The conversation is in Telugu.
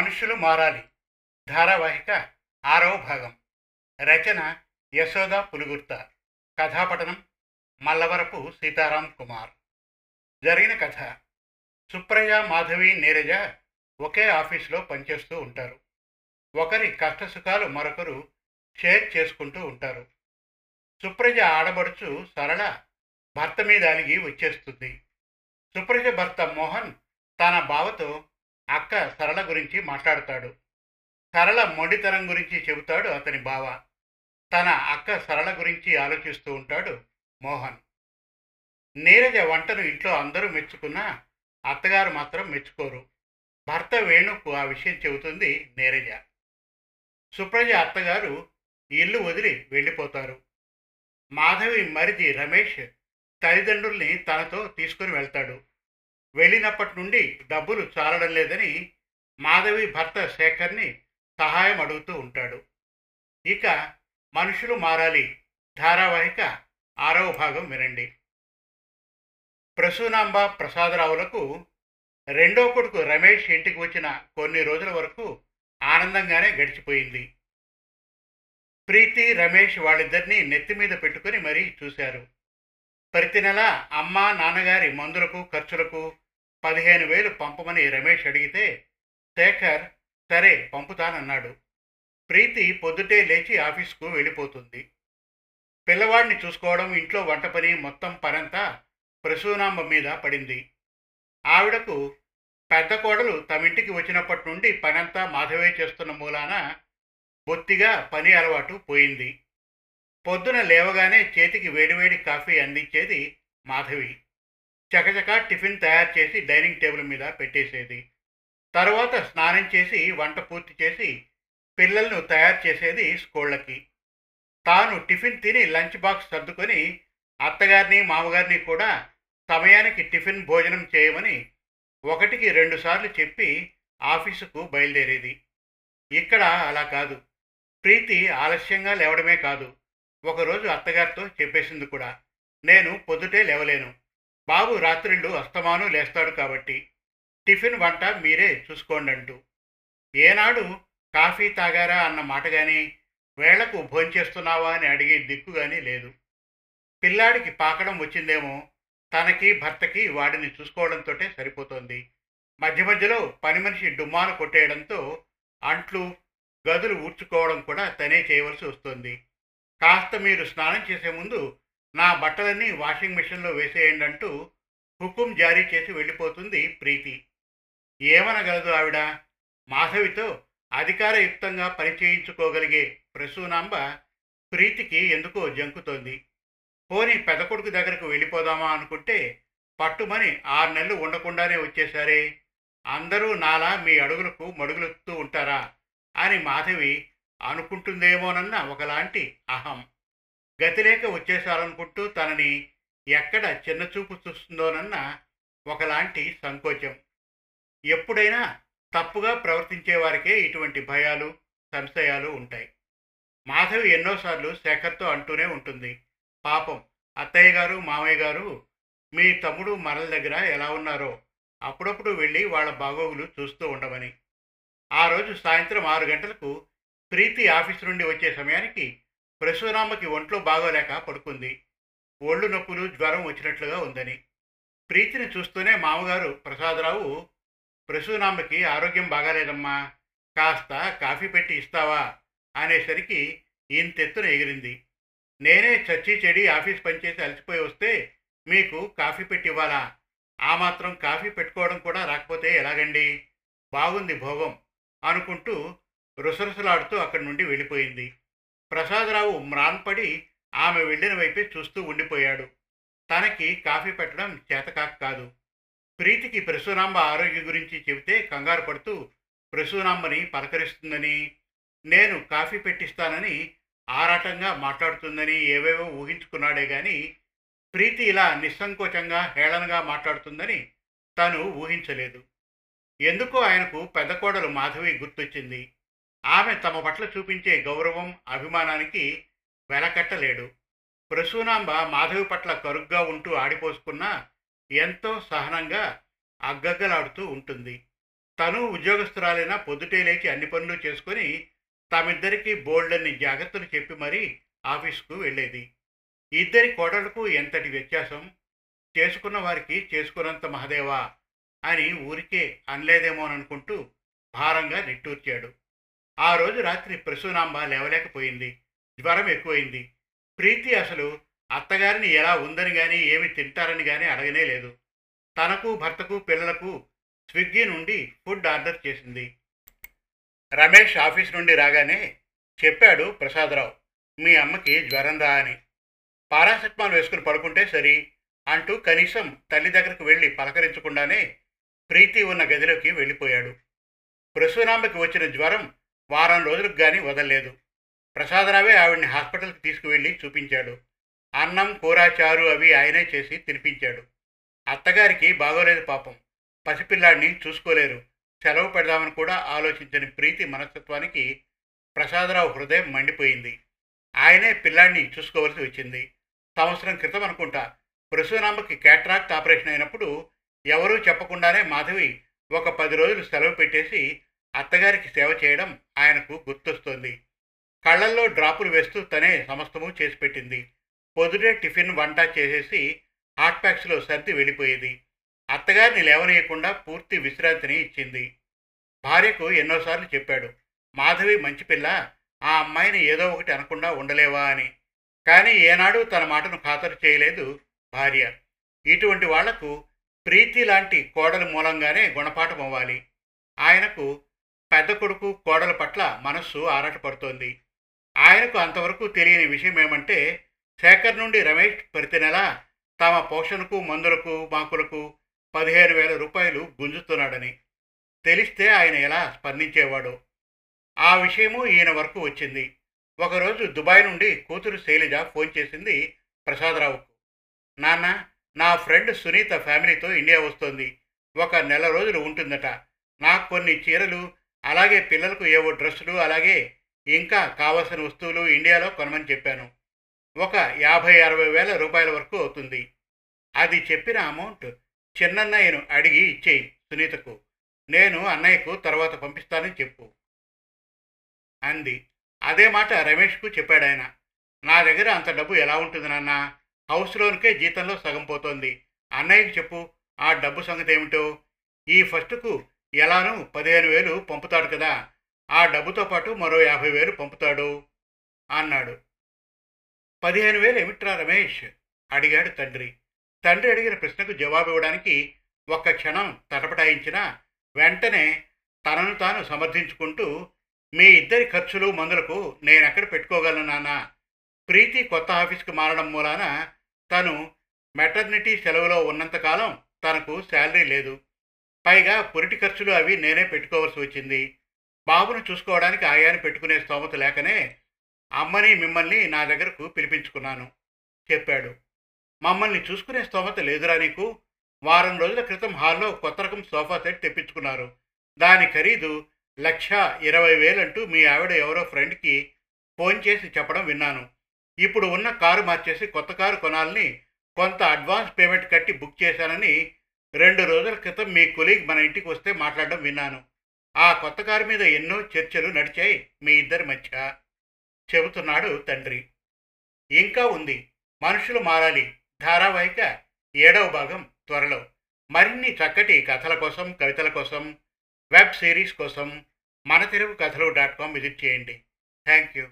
మనుషులు మారాలి. ధారావాహిక ఆరవ భాగం. రచన యశోద పులుగుర్త. కథాపటనం మల్లవరపు సీతారాం కుమార్. జరిగిన కథ. సుప్రజ మాధవి నీరజ ఒకే ఆఫీసులో పనిచేస్తూ ఉంటారు. ఒకరి కష్టసుఖాలు మరొకరు షేర్ చేసుకుంటూ ఉంటారు. సుప్రజ ఆడబడుచు సరళ భర్త మీద అలిగి వచ్చేస్తుంది. సుప్రజ భర్త మోహన్ తన బావతో అక్క సరళ గురించి మాట్లాడతాడు. సరళ మొండితనం గురించి చెబుతాడు అతని బావ. తన అక్క సరళ గురించి ఆలోచిస్తూ ఉంటాడు మోహన్. నీరజ వంటను ఇంట్లో అందరూ మెచ్చుకున్నా అత్తగారు మాత్రం మెచ్చుకోరు. భర్త వేణుకు ఆ విషయం చెబుతుంది నీరజ. సుప్రజ అత్తగారు ఇల్లు వదిలి వెళ్ళిపోతారు. మాధవి మరిది రమేష్ తల్లిదండ్రుల్ని తనతో తీసుకుని వెళ్తాడు. వెళ్ళినప్పటి నుండి డబ్బులు చాలడం లేదని మాధవి భర్త శేఖర్ని సహాయం అడుగుతూ ఉంటాడు. ఇక మనుషులు మారాలి. ధారావాహిక ఆరవ భాగం వినండి. ప్రసూనాంబ ప్రసాదరావులకు రెండో కొడుకు రమేష్ ఇంటికి వచ్చిన కొన్ని రోజుల వరకు ఆనందంగానే గడిచిపోయింది. ప్రీతి రమేష్ వాళ్ళిద్దరినీ నెత్తి మీద పెట్టుకుని మరీ చూశారు. ప్రతి నెల అమ్మ నాన్నగారి మందులకు ఖర్చులకు పదిహేను వేలు పంపమని రమేష్ అడిగితే శేఖర్ సరే పంపుతానన్నాడు. ప్రీతి పొద్దుటే లేచి ఆఫీస్కు వెళ్ళిపోతుంది. పిల్లవాడిని చూసుకోవడం ఇంట్లో వంట పని మొత్తం పనంతా ప్రసూనాంబ మీద పడింది. ఆవిడకు పెద్ద కోడలు తమింటికి వచ్చినప్పటి నుండి పనంతా మాధవే చేస్తున్న మూలాన బొత్తిగా పని అలవాటు పోయింది. పొద్దున లేవగానే చేతికి వేడివేడి కాఫీ అందించేది మాధవి. చకచక టిఫిన్ తయారు చేసి డైనింగ్ టేబుల్ మీద పెట్టేసేది. తర్వాత స్నానం చేసి వంట పూర్తి చేసి పిల్లలను తయారు చేసేది స్కూళ్ళకి. తాను టిఫిన్ తిని లంచ్ బాక్స్ సర్దుకొని అత్తగారిని మామగారిని కూడా సమయానికి టిఫిన్ భోజనం చేయమని ఒకటికి రెండుసార్లు చెప్పి ఆఫీసుకు బయలుదేరేది. ఇక్కడ అలా కాదు. ప్రీతి ఆలస్యంగా లేవడమే కాదు. ఒకరోజు అత్తగారితో చెప్పేసింది కూడా. నేను పొద్దుటే లేవలేను. బాబు రాత్రిళ్ళు అస్తమానం లేస్తాడు కాబట్టి టిఫిన్ వంట మీరే చూసుకోండి అంటూ ఏనాడు కాఫీ తాగారా అన్న మాట కానీ వేళకు భోంచేస్తున్నావా అని అడిగే దిక్కు కానీ లేదు. పిల్లాడికి పాకడం వచ్చిందేమో తనకి భర్తకి వాడిని చూసుకోవడంతో సరిపోతుంది. మధ్య మధ్యలో పని మనిషి డుమ్మాలు కొట్టేయడంతో అంట్లు గదులు ఊడ్చుకోవడం కూడా తనే చేయవలసి వస్తుంది. కాస్త మీరు స్నానం చేసే ముందు నా బట్టలన్నీ వాషింగ్ మిషన్లో వేసేయండి అంటూ హుకుం జారీ చేసి వెళ్ళిపోతుంది ప్రీతి. ఏమనగలదు ఆవిడ? మాధవితో అధికారయుక్తంగా పనిచేయించుకోగలిగే ప్రసూనాంబ ప్రీతికి ఎందుకో జంకుతోంది. పోని పెద్ద కొడుకు దగ్గరకు వెళ్ళిపోదామా అనుకుంటే పట్టుమని ఆరు నెలలు ఉండకుండానే వచ్చేసారే అందరూ నాలా మీ అడుగులకు మడుగులెత్తుతూ ఉంటారా అని మాధవి అనుకుంటుందేమోనన్న ఒకలాంటి అహం. గతిలేక వచ్చేసారనుకుంటూ తనని ఎక్కడ చిన్నచూపు చూస్తుందోనన్న ఒకలాంటి సంకోచం. ఎప్పుడైనా తప్పుగా ప్రవర్తించే వారికే ఇటువంటి భయాలు సంశయాలు ఉంటాయి. మాధవి ఎన్నోసార్లు శేఖర్తో అంటూనే ఉంటుంది. పాపం అత్తయ్య గారు మామయ్య గారు మీ తమ్ముడు మరల దగ్గర ఎలా ఉన్నారో అప్పుడప్పుడు వెళ్ళి వాళ్ళ బాగోగులు చూస్తూ ఉండమని. ఆ రోజు సాయంత్రం ఆరు గంటలకు ప్రీతి ఆఫీస్ నుండి వచ్చే సమయానికి పరశురామకి ఒంట్లో బాగోలేక పడుకుంది. ఒళ్ళు నొప్పులు జ్వరం వచ్చినట్లుగా ఉందని. ప్రీతిని చూస్తూనే మామగారు ప్రసాదరావు ప్రసూనామ్మకి ఆరోగ్యం బాగాలేదమ్మా. కాస్త కాఫీ పెట్టి ఇస్తావా? అనేసరికి ఇంతెత్తున ఎగిరింది. నేనే చచ్చి చెడి ఆఫీస్ పనిచేసి అలసిపోయి వస్తే మీకు కాఫీ పెట్టి ఇవ్వాలా? ఆ మాత్రం కాఫీ పెట్టుకోవడం కూడా రాకపోతే ఎలాగండి? బాగుంది భోగం అనుకుంటూ రుసరుసలాడుతూ అక్కడి నుండి వెళ్ళిపోయింది. ప్రసాదరావు మ్రాన్పడి ఆమె వెళ్ళిన వైపే చూస్తూ ఉండిపోయాడు. తనకి కాఫీ పెట్టడం చేతకాక కాదు. ప్రీతికి ప్రసూనాంబ ఆరోగ్యం గురించి చెబితే కంగారు పడుతూ ప్రసూనాంబని పలకరిస్తుందని నేను కాఫీ పెట్టిస్తానని ఆరాటంగా మాట్లాడుతుందని ఏవేవో ఊహించుకున్నాడే గాని ప్రీతి ఇలా నిస్సంకోచంగా హేళనగా మాట్లాడుతుందని తను ఊహించలేదు. ఎందుకో ఆయనకు పెద్ద కోడలు మాధవి గుర్తొచ్చింది. ఆమె తమ పట్ల చూపించే గౌరవం అభిమానానికి వెలకట్టలేడు. ప్రసూనాంబ మాధవి పట్ల కరుగ్గా ఉంటూ ఆడిపోసుకున్నా ఎంతో సహనంగా అగ్గగ్గలాడుతూ ఉంటుంది. తను ఉద్యోగస్తురాలైనా పొద్దుటే లేచి అన్ని పనులు చేసుకొని తామిద్దరికీ బోల్డన్ని జాగ్రత్తలు చెప్పి మరీ ఆఫీస్కు వెళ్ళేది. ఇద్దరి కోడలకు ఎంతటి వ్యత్యాసం? చేసుకున్న వారికి చేసుకున్నంత మహదేవా అని ఊరికే అనలేదేమోననుకుంటూ భారంగా నిట్టూర్చాడు. ఆ రోజు రాత్రి ప్రసూనాంబ లేవలేకపోయింది. జ్వరం ఎక్కువైంది. ప్రీతి అసలు అత్తగారిని ఎలా ఉందని కానీ ఏమి తింటారని కానీ అడగనే లేదు. తనకు భర్తకు పిల్లలకు స్విగ్గీ నుండి ఫుడ్ ఆర్డర్ చేసింది. రమేష్ ఆఫీస్ నుండి రాగానే చెప్పాడు ప్రసాదరావు మీ అమ్మకి జ్వరం రా అని. పారాసెటమాల్ వేసుకుని పడుకుంటే సరి అంటూ కనీసం తల్లి దగ్గరకు వెళ్ళి పలకరించకుండానే ప్రీతి ఉన్న గదిలోకి వెళ్ళిపోయాడు. ప్రసూనాంబకి వచ్చిన జ్వరం వారం రోజులకు కానీ వదలలేదు. ప్రసాదరావే ఆవిడ్ని హాస్పిటల్కి తీసుకువెళ్ళి చూపించాడు. అన్నం కూర చారు అవి ఆయనే చేసి తినిపించాడు. అత్తగారికి బాగోలేదు పాపం. పసిపిల్లాడిని చూసుకోలేరు. సెలవు పెడదామని కూడా ఆలోచించని ప్రీతి మనస్తత్వానికి ప్రసాదరావు హృదయం మండిపోయింది. ఆయనే పిల్లాడిని చూసుకోవలసి వచ్చింది. సంవత్సరం క్రితం అనుకుంటా ప్రసూనాంబకి క్యాట్రాక్ట్ ఆపరేషన్ అయినప్పుడు ఎవరూ చెప్పకుండానే మాధవి ఒక పది రోజులు సెలవు పెట్టేసి అత్తగారికి సేవ చేయడం ఆయనకు గుర్తొస్తోంది. కళ్ళల్లో డ్రాపులు వేస్తూ తనే సమస్తము చేసి పెట్టింది. పొద్దుటే టిఫిన్ వంట చేసేసి హాట్ ప్యాక్స్లో సర్ది వెళ్ళిపోయేది. అత్తగారిని లేవనీయకుండా పూర్తి విశ్రాంతిని ఇచ్చింది. భార్యకు ఎన్నోసార్లు చెప్పాడు మాధవి మంచి పిల్ల ఆ అమ్మాయిని ఏదో ఒకటి అనకుండా ఉండలేవా అని. కానీ ఏనాడు తన మాటను ఖాతరు చేయలేదు భార్య. ఇటువంటి వాళ్ళకు ప్రీతి లాంటి కోడలు మూలంగానే గుణపాఠం అవ్వాలి. ఆయనకు పెద్ద కొడుకు కోడల పట్ల మనస్సు ఆరాటపడుతోంది. ఆయనకు అంతవరకు తెలియని విషయం ఏమంటే శేఖర్ నుండి రమేష్ ప్రతి నెల తమ పోషణకు మందులకు మాకులకు పదిహేను వేల రూపాయలు గుంజుతున్నాడని తెలిస్తే ఆయన ఎలా స్పందించేవాడో? ఆ విషయము ఈయన వరకు వచ్చింది. ఒకరోజు దుబాయ్ నుండి కూతురు శైలజ ఫోన్ చేసింది ప్రసాదరావుకు. నాన్న నా ఫ్రెండ్ సునీత ఫ్యామిలీతో ఇండియా వస్తోంది. ఒక నెల రోజులు ఉంటుందట. నాకు కొన్ని చీరలు అలాగే పిల్లలకు ఏవో డ్రెస్సులు అలాగే ఇంకా కావలసిన వస్తువులు ఇండియాలో కొనమని చెప్పాను. ఒక యాభై అరవై వేల రూపాయల వరకు అవుతుంది. అది చెప్పిన అమౌంట్ చిన్నన్నయ్యను అడిగి ఇచ్చేయి సునీతకు. నేను అన్నయ్యకు తర్వాత పంపిస్తానని చెప్పు. అంది. అదే మాట రమేష్కు చెప్పాడు ఆయన. నా దగ్గర అంత డబ్బు ఎలా ఉంటుంది నాన్న? హౌస్ లోన్కే జీతంలో సగం పోతోంది. అన్నయ్యకి చెప్పు. ఆ డబ్బు సంగతి ఏమిటో? ఈ ఫస్ట్కు ఎలానూ పదిహేను వేలు పంపుతాడు కదా ఆ డబ్బుతో పాటు మరో యాభై వేలు పంపుతాడు అన్నాడు. పదిహేను వేలు ఏమిట్రా రమేష్? అడిగాడు తండ్రి. తండ్రి అడిగిన ప్రశ్నకు జవాబు ఇవ్వడానికి ఒక్క క్షణం తటపటాయించినా వెంటనే తనను తాను సమర్థించుకుంటూ మీ ఇద్దరి ఖర్చులు మందులకు నేనెక్కడ పెట్టుకోగలను నాన్న? ప్రీతి కొత్త ఆఫీస్కి మారడం మూలాన తను మెటర్నిటీ సెలవులో ఉన్నంతకాలం తనకు శాలరీ లేదు. పైగా పురిటి ఖర్చులు అవి నేనే పెట్టుకోవాల్సి వచ్చింది. బాబును చూసుకోవడానికి ఆయాని పెట్టుకునే స్తోమత లేకనే అమ్మని మిమ్మల్ని నా దగ్గరకు పిలిపించుకున్నాను చెప్పాడు. మమ్మల్ని చూసుకునే స్తోమత లేదురా నీకు. వారం రోజుల క్రితం హాల్లో కొత్త రకం సోఫా సెట్ తెప్పించుకున్నారు. దాని ఖరీదు లక్ష ఇరవై వేలంటూ మీ ఆవిడ ఎవరో ఫ్రెండ్కి ఫోన్ చేసి చెప్పడం విన్నాను. ఇప్పుడు ఉన్న కారు మార్చేసి కొత్త కారు కొనాలని కొంత అడ్వాన్స్ పేమెంట్ కట్టి బుక్ చేశానని రెండు రోజుల క్రితం మీ కొలీగ్ మన ఇంటికి వస్తే మాట్లాడడం విన్నాను. ఆ కొత్త కారు మీద ఎన్నో చర్చలు నడిచాయి మీ ఇద్దరి మధ్య. చెబుతున్నాడు తండ్రి. ఇంకా ఉంది. మనుషులు మారాలి. ధారావాహిక ఏడవ భాగం త్వరలో. మరిన్ని చక్కటి కథల కోసం కవితల కోసం వెబ్ సిరీస్ కోసం మన Telugu Kathalu dot com visit చేయండి. Thank you